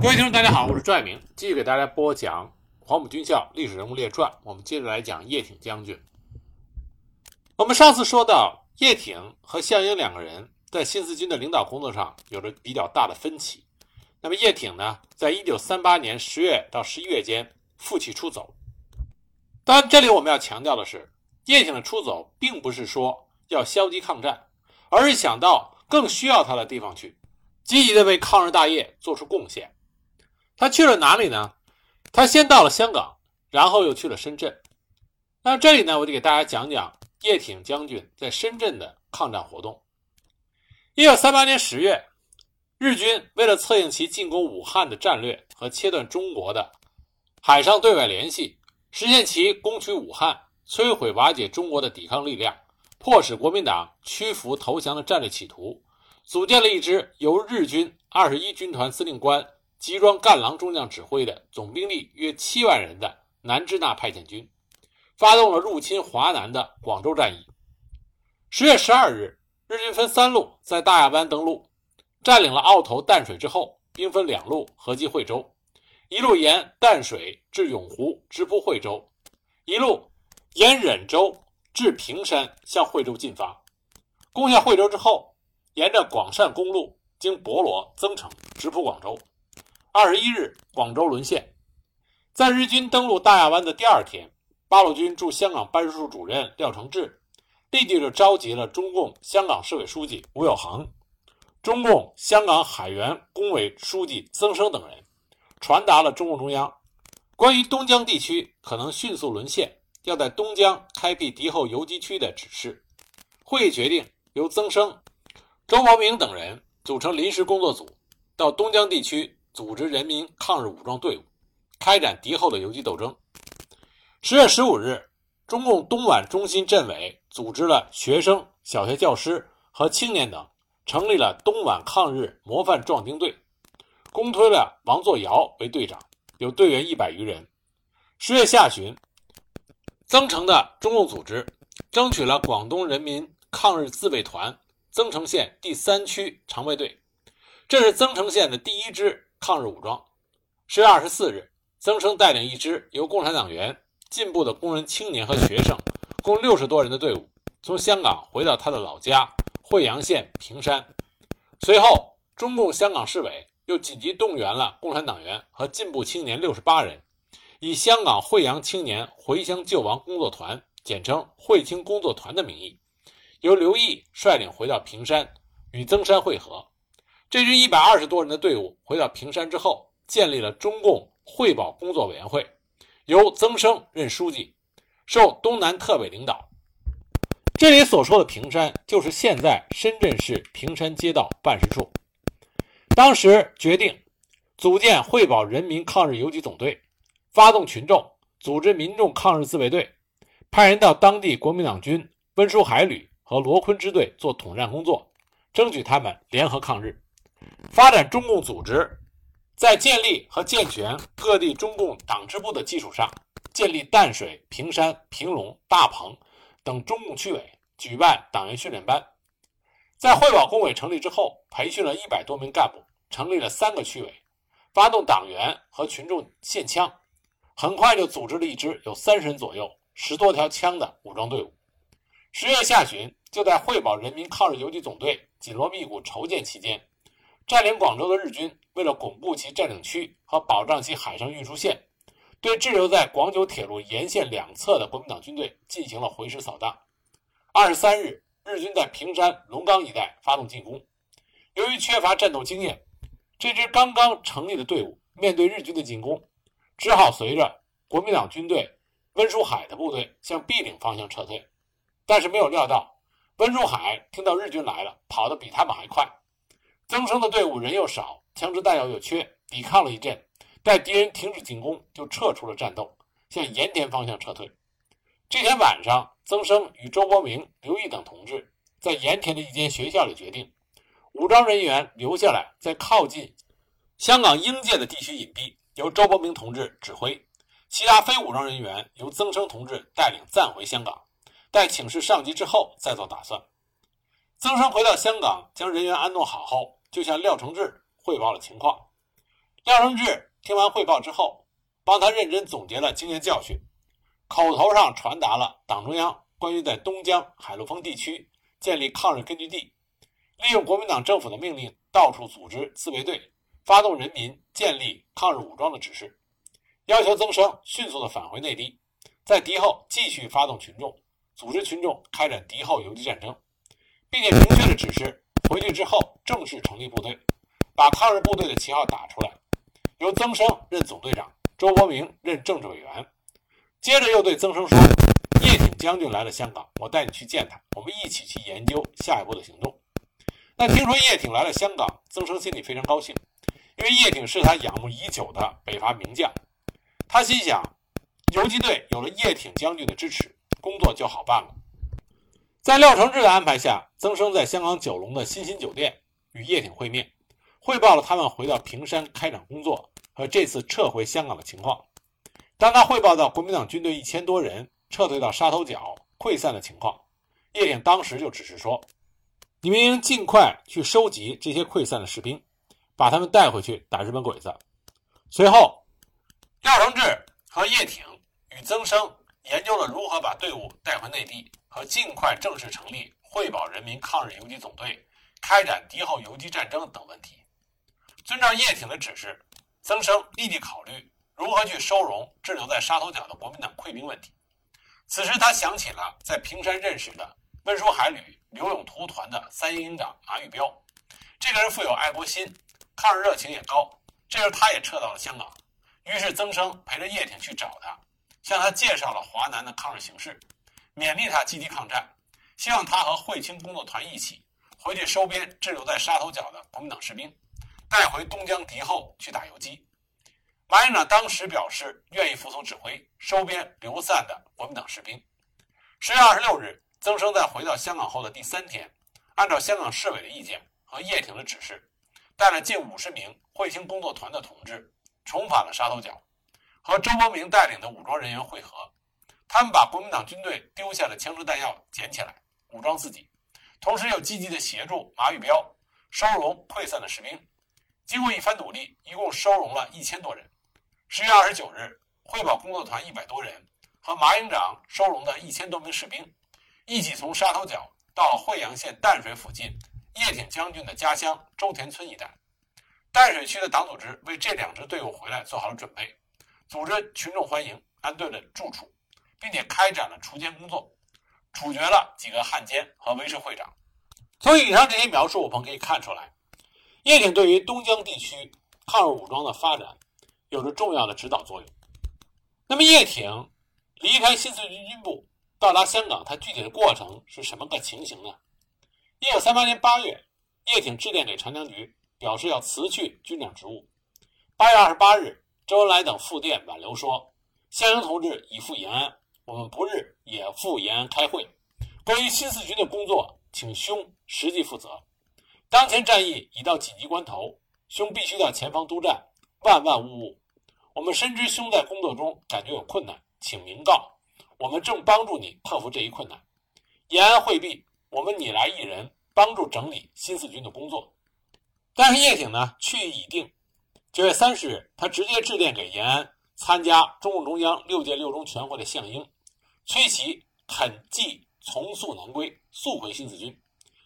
各位听众，大家好，我是赵爱明，继续给大家播讲《黄埔军校历史人物列传》。我们接着来讲叶挺将军。我们上次说到，叶挺和项英两个人在新四军的领导工作上有着比较大的分歧。那么叶挺呢，在一九三八年十月到十一月间负气出走。当然，这里我们要强调的是，叶挺的出走并不是说要消极抗战，而是想到更需要他的地方去，积极的为抗日大业做出贡献。他去了哪里呢？他先到了香港，然后又去了深圳。那这里呢，我就给大家讲讲叶挺将军在深圳的抗战活动。一九三八年十月，日军为了策应其进攻武汉的战略和切断中国的海上对外联系，实现其攻取武汉、摧毁瓦解中国的抵抗力量、迫使国民党屈服投降的战略企图，组建了一支由日军二十一军团司令官。集装干郎中将指挥的总兵力约七万人的南支那派遣军，发动了入侵华南的广州战役。十月十二日，日军分三路在大亚湾登陆，占领了澳头、淡水之后，兵分两路合击惠州，一路沿淡水至永湖直扑惠州，一路沿忍州至平山向惠州进发。攻下惠州之后，沿着广汕公路经博罗、增城直扑广州。二十一日，广州沦陷。在日军登陆大亚湾的第二天，八路军驻香港办事处主任廖承志立即就召集了中共香港市委书记吴有恒、中共香港海员工委书记曾生等人，传达了中共中央关于东江地区可能迅速沦陷，要在东江开辟敌后游击区的指示。会议决定由曾生、周伯明等人组成临时工作组，到东江地区。组织人民抗日武装队伍，开展敌后的游击斗争。十月十五日，中共东莞中心镇委组织了学生、小学教师和青年等，成立了东莞抗日模范壮丁队，公推了王作尧为队长，有队员一百余人。十月下旬，增城的中共组织争取了广东人民抗日自卫团增城县第三区常备队，这是增城县的第一支。抗日武装。十月二十四日，曾生带领一支由共产党员、进步的工人、青年和学生共六十多人的队伍，从香港回到他的老家惠阳县平山。随后，中共香港市委又紧急动员了共产党员和进步青年六十八人，以香港惠阳青年回乡救亡工作团（简称惠青工作团）的名义，由刘毅率领回到平山，与曾山会合。这支一百二十多人的队伍回到平山之后，建立了中共汇报工作委员会，由曾生任书记，受东南特委领导。这里所说的平山，就是现在深圳市平山街道办事处。当时决定组建汇报人民抗日游击总队，发动群众组织民众抗日自卫队，派人到当地国民党军温书海旅和罗坤支队做统战工作，争取他们联合抗日。发展中共组织，在建立和健全各地中共党支部的基础上，建立淡水、平山、平龙、大鹏等中共区委，举办党员训练班。在汇保工委成立之后，培训了一百多名干部，成立了三个区委，发动党员和群众献枪，很快就组织了一支有三十人左右、十多条枪的武装队伍。十月下旬，就在汇保人民抗日游击总队紧锣密鼓筹建期间。占领广州的日军，为了巩固其占领区和保障其海上运输线，对滞留在广九铁路沿线两侧的国民党军队进行了回师扫荡。二十三日，日军在平山、龙岗一带发动进攻。由于缺乏战斗经验，这支刚刚成立的队伍面对日军的进攻，只好随着国民党军队温书海的部队向碧岭方向撤退。但是没有料到，温书海听到日军来了，跑得比他们还快。增生的队伍人又少，枪支弹药又缺，抵抗了一阵，待敌人停止进攻，就撤出了战斗，向盐田方向撤退。这天晚上，曾生与周伯明、刘毅等同志在盐田的一间学校里决定，武装人员留下来，在靠近香港英界的地区隐蔽，由周伯明同志指挥；其他非武装人员由曾生同志带领暂回香港，待请示上级之后再做打算。曾生回到香港，将人员安顿好后。就向廖承志汇报了情况，廖承志听完汇报之后，帮他认真总结了经验教训，口头上传达了党中央关于在东江海陆丰地区建立抗日根据地，利用国民党政府的命令到处组织自卫队，发动人民建立抗日武装的指示，要求曾生迅速的返回内地，在敌后继续发动群众，组织群众开展敌后游击战争，并且明确的指示回去之后正式成立部队，把抗日部队的旗号打出来，由曾生任总队长，周伯明任政治委员。接着又对曾生说：“叶挺将军来了香港，我带你去见他，我们一起去研究下一步的行动。”那听说叶挺来了香港，曾生心里非常高兴，因为叶挺是他仰慕已久的北伐名将。他心想，游击队有了叶挺将军的支持，工作就好办了。在廖承志的安排下，曾生在香港九龙的新兴酒店与叶挺会面，汇报了他们回到平山开展工作和这次撤回香港的情况。当他汇报到国民党军队一千多人撤退到沙头角溃散的情况，叶挺当时就指示说：“你们应尽快去收集这些溃散的士兵，把他们带回去打日本鬼子。”随后，廖承志和叶挺与曾生研究了如何把队伍带回内地和尽快正式成立汇保人民抗日游击总队，开展敌后游击战争等问题。遵照叶挺的指示，曾生立即考虑。如何去收容滞留在沙头角的国民党溃兵问题？此时他想起了在平山认识的温书海旅刘永图团的三营营长马玉彪，这个人富有爱国心，抗日热情也高。这时他也撤到了香港，于是曾生陪着叶挺去找他，向他介绍了华南的抗日形势，勉励他积极抗战，希望他和惠清工作团一起回去收编滞留在沙头角的国民党士兵，带回东江敌后去打游击。马营长当时表示愿意服从指挥，收编流散的国民党士兵。十月二十六日，曾生在回到香港后的第三天，按照香港市委的意见和叶挺的指示，带了近五十名惠清工作团的同志，重返了沙头角，和周伯明带领的武装人员会合。他们把国民党军队丢下的枪支弹药捡起来，武装自己，同时又积极地协助马玉彪收容溃散的士兵。经过一番努力，一共收容了一千多人。十月二十九日，汇保工作团一百多人和马营长收容的一千多名士兵，一起从沙头角到惠阳县淡水附近叶挺将军的家乡周田村一带。淡水区的党组织为这两支队伍回来做好了准备，组织群众欢迎，安顿了住处，并且开展了锄奸工作，处决了几个汉奸和维持会长。从以上这些描述，我们可以看出来，叶挺对于东江地区抗日武装的发展。有着重要的指导作用。那么，叶挺离开新四军军部到达香港，他具体的过程是什么个情形呢？一九三八年八月，叶挺致电给长江局，表示要辞去军长职务。八月二十八日，周恩来等复电挽留说：“项英同志已赴延安，我们不日也赴延安开会。关于新四军的工作，请兄实际负责。当前战役已到紧急关头，兄必须到前方督战。”万万勿误！我们深知兄在工作中感觉有困难，请明告，我们正帮助你克服这一困难。延安会毕，我们你来一人帮助整理新四军的工作。但是叶挺呢，去意已定。九月三十日，他直接致电给延安参加中共中央六届六中全会的项英，崔琦恳即从速南归，速回新四军，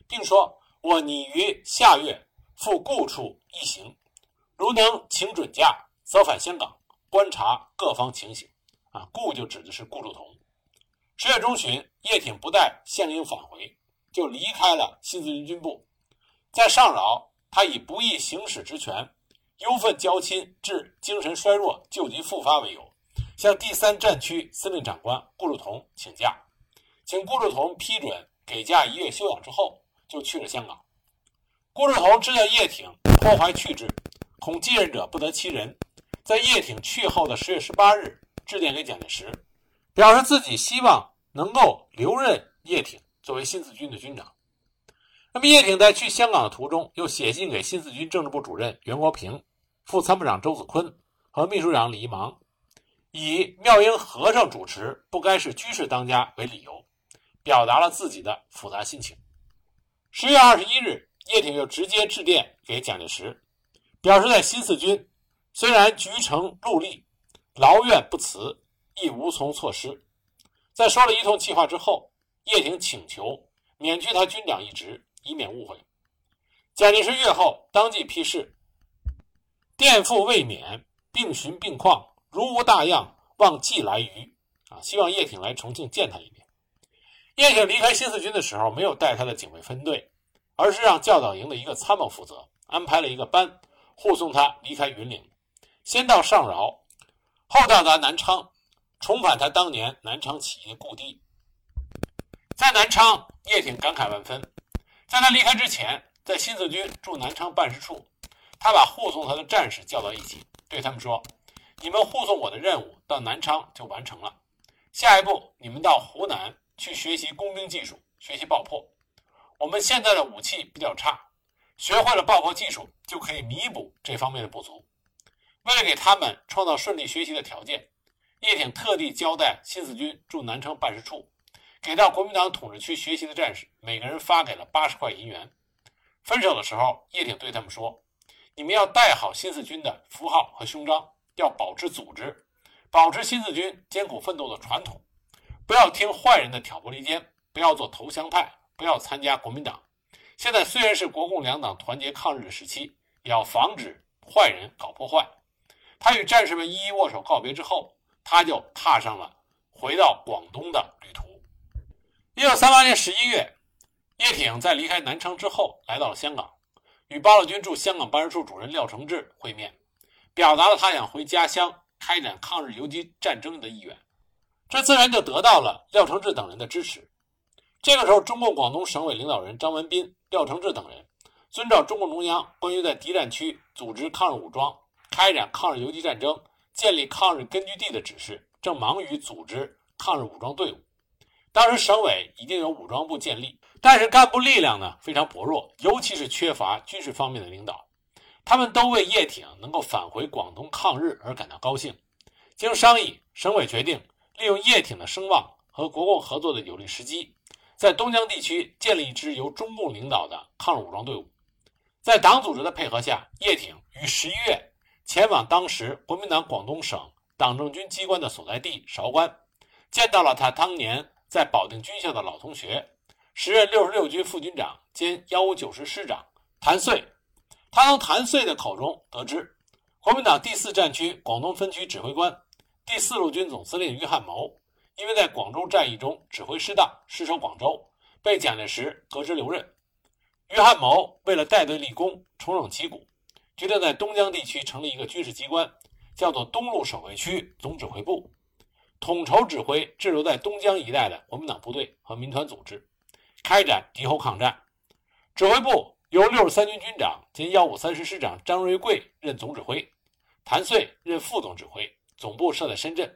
并说：“我拟于下月赴故处一行。”如能请准假，则返香港观察各方情形。啊，顾就指的是顾祝同。十月中旬，叶挺不待项英返回，就离开了新四军军部。在上饶，他以不易行使职权、忧愤交亲致精神衰弱、旧疾复发为由，向第三战区司令长官顾祝同请假，请顾祝同批准给假一月休养之后，就去了香港。顾祝同知道叶挺颇怀去志。恐继任者不得其人，在叶挺去后的十月十八日，致电给蒋介石，表示自己希望能够留任叶挺作为新四军的军长。那么，叶挺在去香港的途中，又写信给新四军政治部主任袁国平、副参谋长周子坤和秘书长李一芒，以妙英和尚主持不该是居士当家为理由，表达了自己的复杂心情。十月二十一日，叶挺又直接致电给蒋介石。表示在新四军虽然局城戮力，劳怨不辞，亦无从措施。在说了一通气话之后，叶挺请求免去他军长一职，以免误会。蒋介石阅后当即批示：“垫付未免，并询病况，如无大恙，望即来渝。”啊，希望叶挺来重庆见他一面。叶挺离开新四军的时候，没有带他的警卫分队，而是让教导营的一个参谋负责，安排了一个班护送他离开云岭，先到上饶，后到达南昌。重返他当年南昌起义的故地，在南昌，叶挺感慨万分。在他离开之前，在新四军驻南昌办事处，他把护送他的战士叫到一起，对他们说：“你们护送我的任务到南昌就完成了，下一步你们到湖南去学习工兵技术，学习爆破。我们现在的武器比较差，学会了爆破技术就可以弥补这方面的不足。为了给他们创造顺利学习的条件。”叶挺特地交代新四军驻南昌办事处，给到国民党统治区学习的战士每个人发给了八十块银元。分手的时候，叶挺对他们说：“你们要带好新四军的符号和勋章，要保持组织，保持新四军艰苦奋斗的传统，不要听坏人的挑拨离间，不要做投降派，不要参加国民党。现在虽然是国共两党团结抗日的时期，也要防止坏人搞破坏。”他与战士们一一握手告别之后。他就踏上了回到广东的旅途。一九三八年十一月，叶挺在离开南昌之后，来到了香港，与八路军驻香港办事处主任廖承志会面，表达了他想回家乡开展抗日游击战争的意愿。这自然就得到了廖承志等人的支持。这个时候，中共广东省委领导人张文斌、廖承志等人遵照中共中央关于在敌占区组织抗日武装、开展抗日游击战争。建立抗日根据地的指示，正忙于组织抗日武装队伍。当时省委已经有武装部建立，但是干部力量呢非常薄弱，尤其是缺乏军事方面的领导。他们都为叶挺能够返回广东抗日而感到高兴。经商议，省委决定利用叶挺的声望和国共合作的有利时机，在东江地区建立一支由中共领导的抗日武装队伍。在党组织的配合下，叶挺于十一月。前往当时国民党广东省党政军机关的所在地韶关，见到了他当年在保定军校的老同学，时任六十六军副军长兼幺五九师师长谭遂。他从谭遂的口中得知，国民党第四战区广东分区指挥官、第四路军总司令于汉谋，因为在广州战役中指挥失当，失守广州，被蒋介石革职留任。于汉谋为了戴罪立功，重整旗鼓。决定在东江地区成立一个军事机关，叫做东路守卫区总指挥部，统筹指挥滞留在东江一带的国民党部队和民团组织，开展敌后抗战。指挥部由六十三军军长兼幺五三师师长张瑞贵任总指挥，谭遂任副总指挥，总部设在深圳。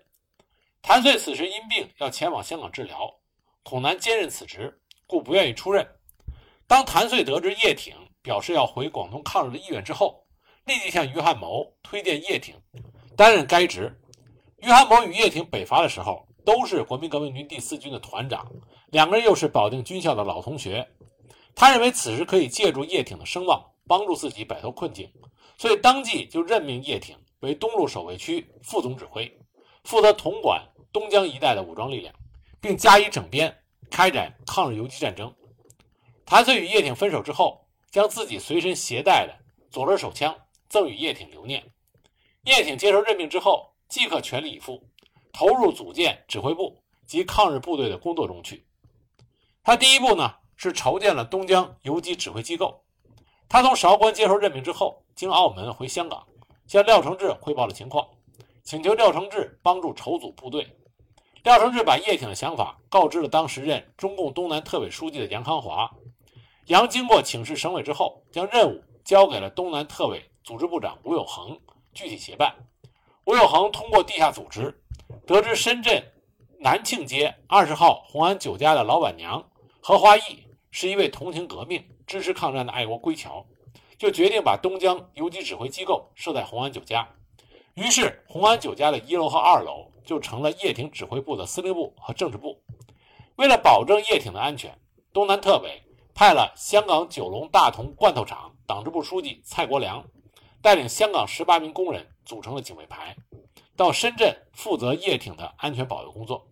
谭遂此时因病要前往香港治疗，恐难兼任此职，故不愿意出任。当谭遂得知叶挺表示要回广东抗日的意愿之后，立即向于汉谋推荐叶挺担任该职。于汉谋与叶挺北伐的时候，都是国民革命军第四军的团长，两个人又是保定军校的老同学。他认为此时可以借助叶挺的声望，帮助自己摆脱困境，所以当即就任命叶挺为东路守卫区副总指挥，负责统管东江一带的武装力量，并加以整编，开展抗日游击战争。谭遂与叶挺分手之后，将自己随身携带的左轮手枪。赠与叶挺留念。叶挺接受任命之后，即刻全力以赴，投入组建指挥部及抗日部队的工作中去。他第一步呢是筹建了东江游击指挥机构。他从韶关接受任命之后，经澳门回香港，向廖承志汇报了情况，请求廖承志帮助筹组部队。廖承志把叶挺的想法告知了当时任中共东南特委书记的杨康华。杨经过请示省委之后，将任务交给了东南特委。组织部长吴有恒具体协办。吴有恒通过地下组织，得知深圳南庆街二十号红安酒家的老板娘何华义是一位同情革命、支持抗战的爱国归侨，就决定把东江游击指挥机构设在红安酒家。于是，红安酒家的一楼和二楼就成了叶挺指挥部的司令部和政治部。为了保证叶挺的安全，东南特委派了香港九龙大同罐头厂党支部书记蔡国良。带领香港十八名工人组成了警卫排，到深圳负责叶挺的安全保卫工作。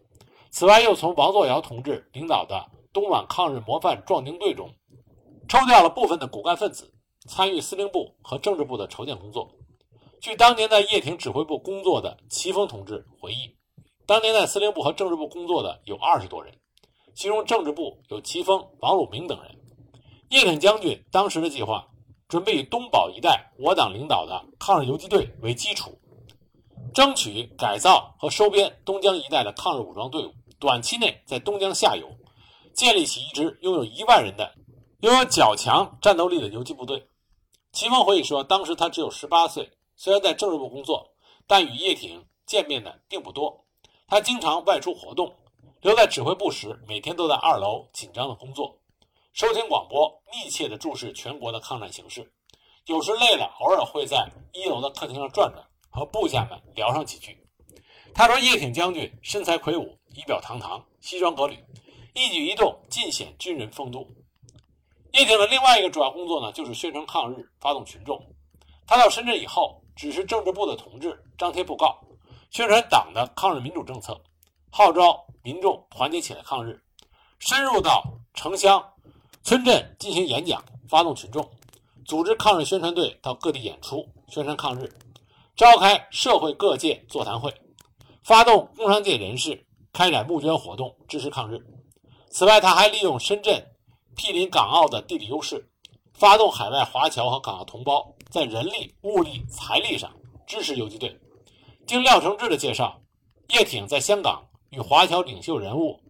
此外，又从王作尧同志领导的东莞抗日模范壮丁队中抽调了部分的骨干分子，参与司令部和政治部的筹建工作。据当年在叶挺指挥部工作的齐峰同志回忆，当年在司令部和政治部工作的有二十多人，其中政治部有齐峰、王汝明等人。叶挺将军当时的计划，准备以东宝一带我党领导的抗日游击队为基础，争取改造和收编东江一带的抗日武装队伍，短期内在东江下游建立起一支拥有一万人的、拥有较强战斗力的游击部队。齐峰回忆说，当时他只有十八岁，虽然在政治部工作，但与叶挺见面的并不多。他经常外出活动，留在指挥部时，每天都在二楼紧张的工作。收听广播，密切地注视全国的抗战形势。有时累了，偶尔会在一楼的客厅上转转，和部下们聊上几句。他说：“叶挺将军身材魁梧，仪表堂堂，西装革履，一举一动尽显军人风度。”叶挺的另外一个主要工作呢，就是宣传抗日，发动群众。他到深圳以后，指示政治部的同志张贴布告，宣传党的抗日民主政策，号召民众团结起来抗日，深入到城乡。村镇进行演讲，发动群众，组织抗日宣传队到各地演出，宣传抗日，召开社会各界座谈会，发动工商界人士开展募捐活动，支持抗日。此外，他还利用深圳毗邻港澳的地理优势，发动海外华侨和港澳同胞在人力、物力、财力上支持游击队。经廖承志的介绍，叶挺在香港与华侨领袖人物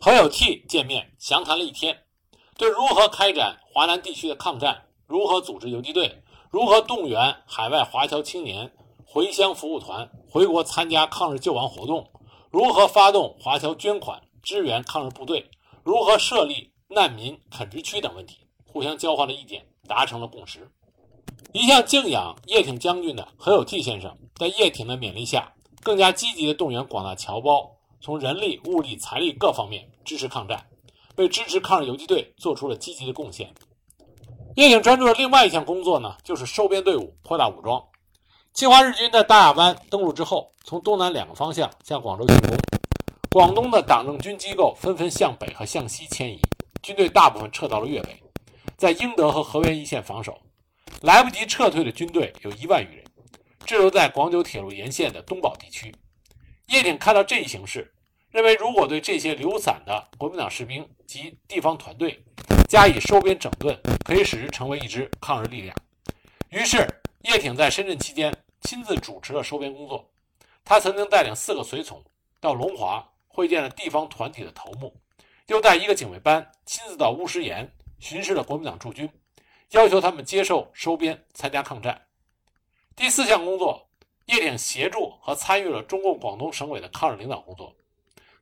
何有悌见面，详谈了一天。对如何开展华南地区的抗战，如何组织游击队，如何动员海外华侨青年回乡服务团回国参加抗日救亡活动，如何发动华侨捐款支援抗日部队，如何设立难民垦殖区等问题，互相交换了意见，达成了共识。一向敬仰叶挺将军的何有悌先生，在叶挺的勉励下，更加积极地动员广大侨胞，从人力、物力、财力各方面支持抗战。为支持抗日游击队做出了积极的贡献。叶挺专注的另外一项工作呢，就是收编队伍、扩大武装。侵华日军在大亚湾登陆之后，从东南两个方向向广州进攻，广东的党政军机构纷纷向北和向西迁移，军队大部分撤到了粤北，在英德和河源一线防守。来不及撤退的军队有一万余人，滞留在广九铁路沿线的东宝地区。叶挺看到这一形势。认为，如果对这些流散的国民党士兵及地方团队加以收编整顿，可以使之成为一支抗日力量。于是，叶挺在深圳期间亲自主持了收编工作。他曾经带领四个随从到龙华会见了地方团体的头目，又带一个警卫班亲自到乌石岩巡视了国民党驻军，要求他们接受收编，参加抗战。第四项工作，叶挺协助和参与了中共广东省委的抗日领导工作。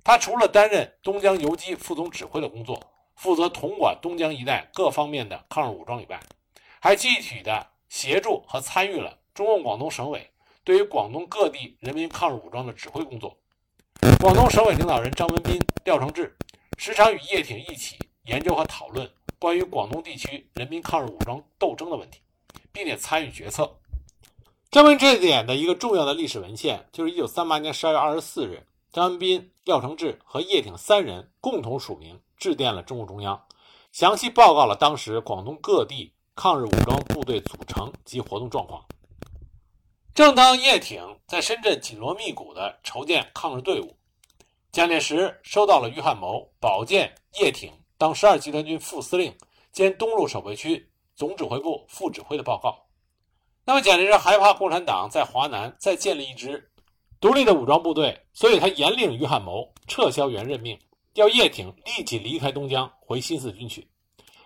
他除了担任东江游击副总指挥的工作，负责统管东江一带各方面的抗日武装以外，还具体的协助和参与了中共广东省委对于广东各地人民抗日武装的指挥工作。广东省委领导人张文斌、廖承志时常与叶挺一起研究和讨论关于广东地区人民抗日武装斗争的问题，并且参与决策。证明这点的一个重要的历史文献，就是1938年12月24日。张文斌、廖承志和叶挺三人共同署名致电了中共中央，详细报告了当时广东各地抗日武装部队组成及活动状况。正当叶挺在深圳紧锣密鼓地筹建抗日队伍，蒋介石收到了于汉谋保荐叶挺当十二集团军副司令兼东路守备区总指挥部副指挥的报告。那么，蒋介石害怕共产党在华南再建立一支。独立的武装部队，所以他严令于汉谋撤销原任命，要叶挺立即离开东江回新四军去。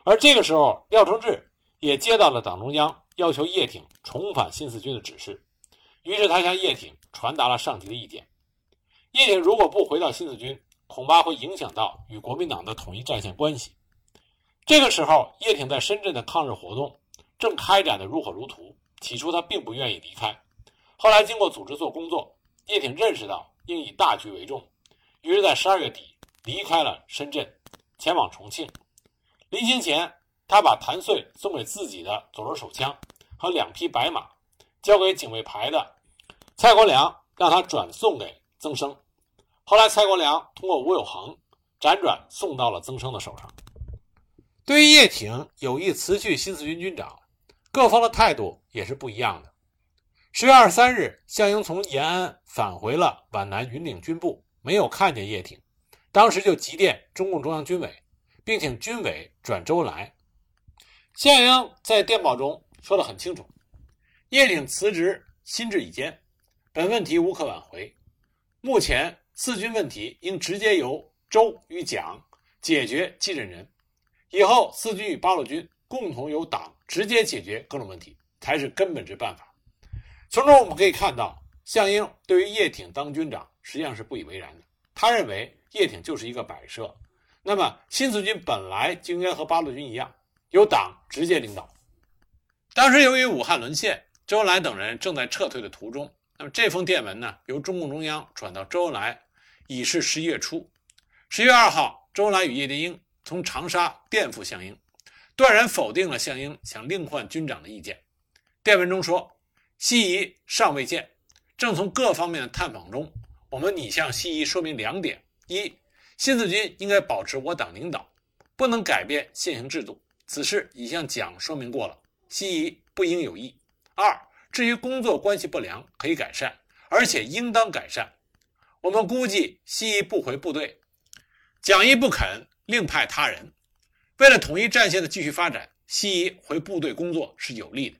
而这个时候，廖承志也接到了党中央要求叶挺重返新四军的指示，于是他向叶挺传达了上级的意见：叶挺如果不回到新四军，恐怕会影响到与国民党的统一战线关系。这个时候，叶挺在深圳的抗日活动正开展的如火如荼。起初，他并不愿意离开，后来经过组织做工作。叶挺认识到应以大局为重，于是，在十二月底离开了深圳，前往重庆。临行前，他把谭遂送给自己的左轮手枪和两匹白马交给警卫排的蔡国良，让他转送给曾生。后来，蔡国良通过吴有恒辗转送到了曾生的手上。对于叶挺有意辞去新四军军长，各方的态度也是不一样的。十月二十三日，项英从延安返回了皖南云岭军部，没有看见叶挺，当时就急电中共中央军委，并请军委转周恩来。项英在电报中说得很清楚：叶挺辞职心志已坚，本问题无可挽回。目前四军问题应直接由周与蒋解决继任人，以后四军与八路军共同由党直接解决各种问题，才是根本之办法。从中我们可以看到，项英对于叶挺当军长实际上是不以为然的。他认为叶挺就是一个摆设。那么新四军本来就应该和八路军一样，由党直接领导。当时由于武汉沦陷，周恩来等人正在撤退的途中。那么这封电文呢，由中共中央转到周恩来，已是十一月初。十月二号，周恩来与叶剑英从长沙电赴项英，断然否定了项英想另换军长的意见。电文中说。西夷尚未见，正从各方面的探访中，我们拟向西夷说明两点：一，新四军应该保持我党领导，不能改变现行制度，此事已向蒋说明过了，西夷不应有异；二，至于工作关系不良，可以改善，而且应当改善。我们估计西夷不回部队，蒋一不肯另派他人，为了统一战线的继续发展，西夷回部队工作是有利的。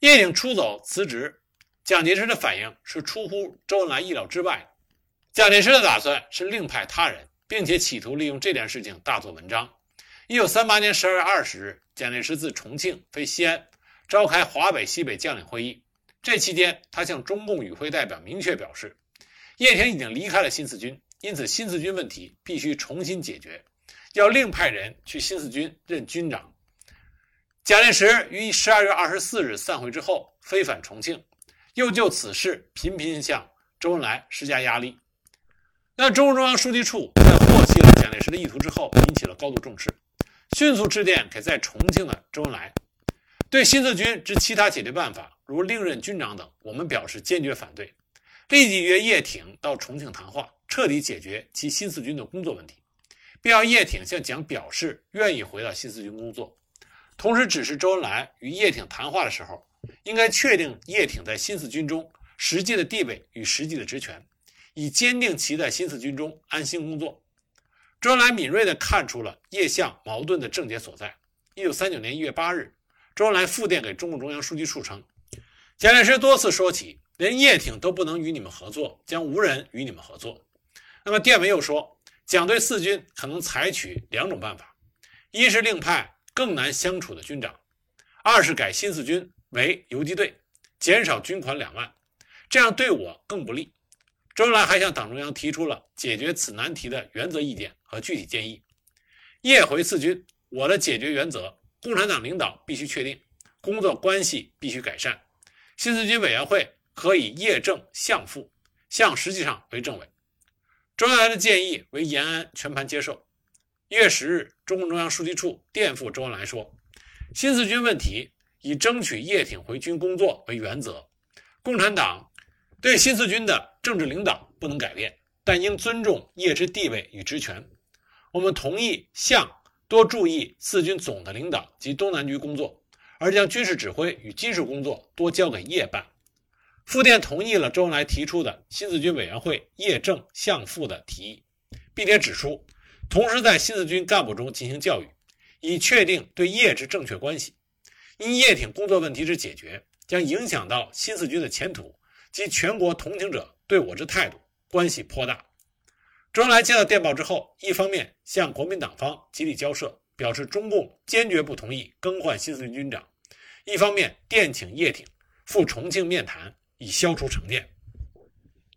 叶挺出走辞职，蒋介石的反应是出乎周恩来意料之外。蒋介石的打算是另派他人，并且企图利用这件事情大做文章。一九三八年十二月二十日，蒋介石自重庆飞西安，召开华北、西北将领会议。这期间，他向中共与会代表明确表示，叶挺已经离开了新四军，因此新四军问题必须重新解决，要另派人去新四军任军长。蒋介石于十二月二十四日散会之后飞返重庆，又就此事频频向周恩来施加压力。那中共中央书记处在获悉了蒋介石的意图之后，引起了高度重视，迅速致电给在重庆的周恩来，对新四军之其他解决办法，如另任军长等，我们表示坚决反对，立即约叶挺到重庆谈话，彻底解决其新四军的工作问题，并要叶挺向蒋表示愿意回到新四军工作。同时指示周恩来与叶挺谈话的时候，应该确定叶挺在新四军中实际的地位与实际的职权，以坚定其在新四军中安心工作。周恩来敏锐地看出了叶项矛盾的症结所在。一九三九年一月八日，周恩来复电给中共中央书记处称：“蒋介石多次说起，连叶挺都不能与你们合作，将无人与你们合作。”那么电文又说，蒋对四军可能采取两种办法：一是另派。更难相处的军长，二是改新四军为游击队，减少军款两万，这样对我更不利。周恩来还向党中央提出了解决此难题的原则意见和具体建议。叶回四军，我的解决原则：共产党领导必须确定，工作关系必须改善。新四军委员会可以叶正向副，向实际上为政委。周恩来的建议为延安全盘接受。一月十日，中共中央书记处电复周恩来说：“新四军问题以争取叶挺回军工作为原则，共产党对新四军的政治领导不能改变，但应尊重叶之地位与职权。我们同意向多注意四军总的领导及东南局工作，而将军事指挥与军事工作多交给叶办。”复电同意了周恩来提出的新四军委员会叶正向副的提议，并且指出。同时，在新四军干部中进行教育，以确定对叶之正确关系。因叶挺工作问题之解决，将影响到新四军的前途及全国同情者对我之态度，关系颇大。周恩来接到电报之后，一方面向国民党方极力交涉，表示中共坚决不同意更换新四军军长；一方面电请叶挺赴重庆面谈，以消除成见。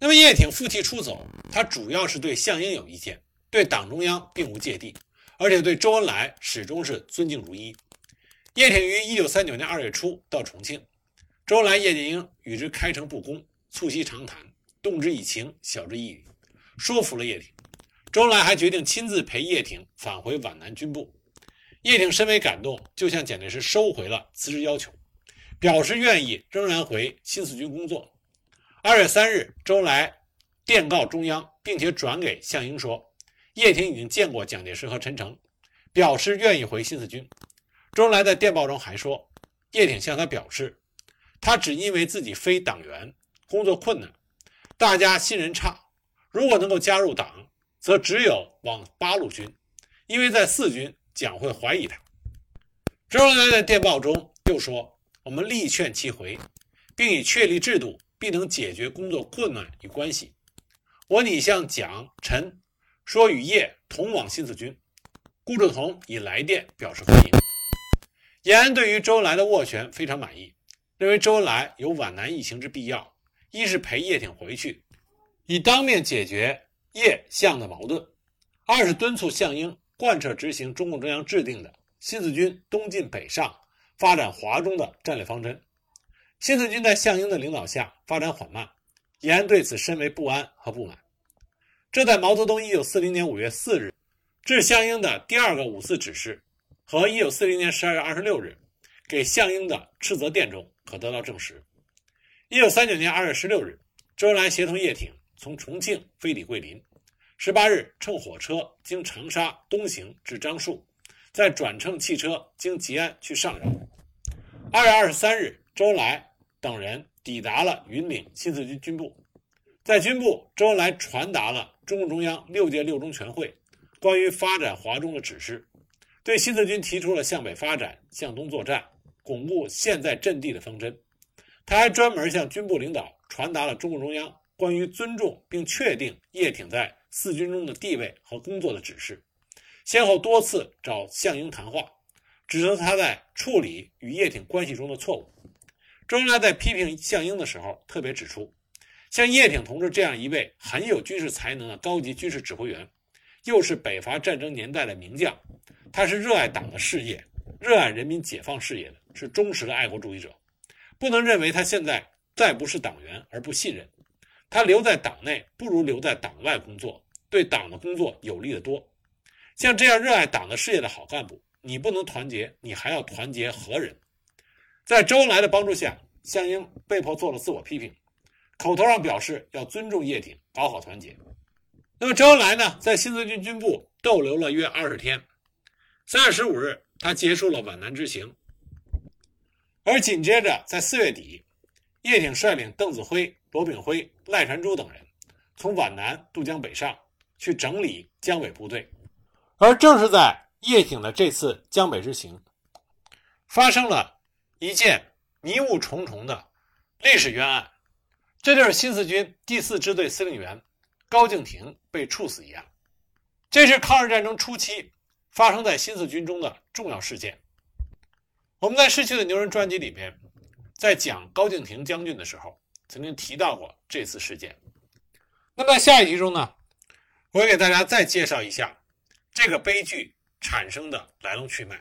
那么叶挺负气出走，他主要是对项英有意见。对党中央并无芥蒂，而且对周恩来始终是尊敬如一。叶挺于一九三九年二月初到重庆，周恩来、叶剑英与之开诚布公，促膝长谈，动之以情，晓之以理，说服了叶挺。周恩来还决定亲自陪叶挺返回皖南军部。叶挺深为感动，就向蒋介石收回了辞职要求，表示愿意仍然回新四军工作。二月三日，周恩来电告中央，并且转给项英说，叶挺已经见过蒋介石和陈诚，表示愿意回新四军。周恩来在电报中还说，叶挺向他表示，他只因为自己非党员，工作困难，大家信任差，如果能够加入党，则只有往八路军，因为在四军蒋会怀疑他。周恩来在电报中又说，我们力劝其回，并已确立制度。必能解决工作困难与关系。我拟向蒋、陈说与叶同往新四军。顾祝同以来电表示欢迎。延安对于周恩来的斡旋非常满意，认为周恩来有皖南疫情之必要。一是陪叶挺回去，以当面解决叶项的矛盾；二是敦促项英贯彻执行中共中央制定的新四军东进北上、发展华中的战略方针。新四军在项英的领导下发展缓慢，延安对此深为不安和不满。这在毛泽东1940年5月4日致项英的第二个五四指示和1940年12月26日给项英的斥责电中可得到证实。1939年2月16日，周恩来协同叶挺从重庆飞抵桂林十八日乘火车经长沙东行至樟树，再转乘汽车经吉安去上饶。二月二十三日，周恩来。等人抵达了云岭新四军军部，在军部，周恩来传达了中共中央六届六中全会关于发展华中的指示，对新四军提出了向北发展、向东作战、巩固现在阵地的方针。他还专门向军部领导传达了中共中央关于尊重并确定叶挺在四军中的地位和工作的指示，先后多次找项英谈话，指责他在处理与叶挺关系中的错误。周恩来在批评项英的时候，特别指出，像叶挺同志这样一位很有军事才能的高级军事指挥员，又是北伐战争年代的名将，他是热爱党的事业、热爱人民解放事业的，是忠实的爱国主义者。不能认为他现在再不是党员而不信任他，留在党内不如留在党外工作，对党的工作有利得多。像这样热爱党的事业的好干部，你不能团结，你还要团结何人？在周恩来的帮助下，项英被迫做了自我批评，口头上表示要尊重叶挺，搞好团结。那么周恩来呢，在新四军军部逗留了约二十天。三月十五日，他结束了皖南之行，而紧接着在四月底，叶挺率领邓子恢、罗炳辉、赖传珠等人从皖南渡江北上，去整理江北部队。而正是在叶挺的这次江北之行，发生了。一件迷雾重重的历史冤案，这就是新四军第四支队司令员高敬亭被处死一案。这是抗日战争初期发生在新四军中的重要事件。我们在《逝去的牛人》专辑里边，在讲高敬亭将军的时候，曾经提到过这次事件。那么下一集中呢，我会给大家再介绍一下这个悲剧产生的来龙去脉。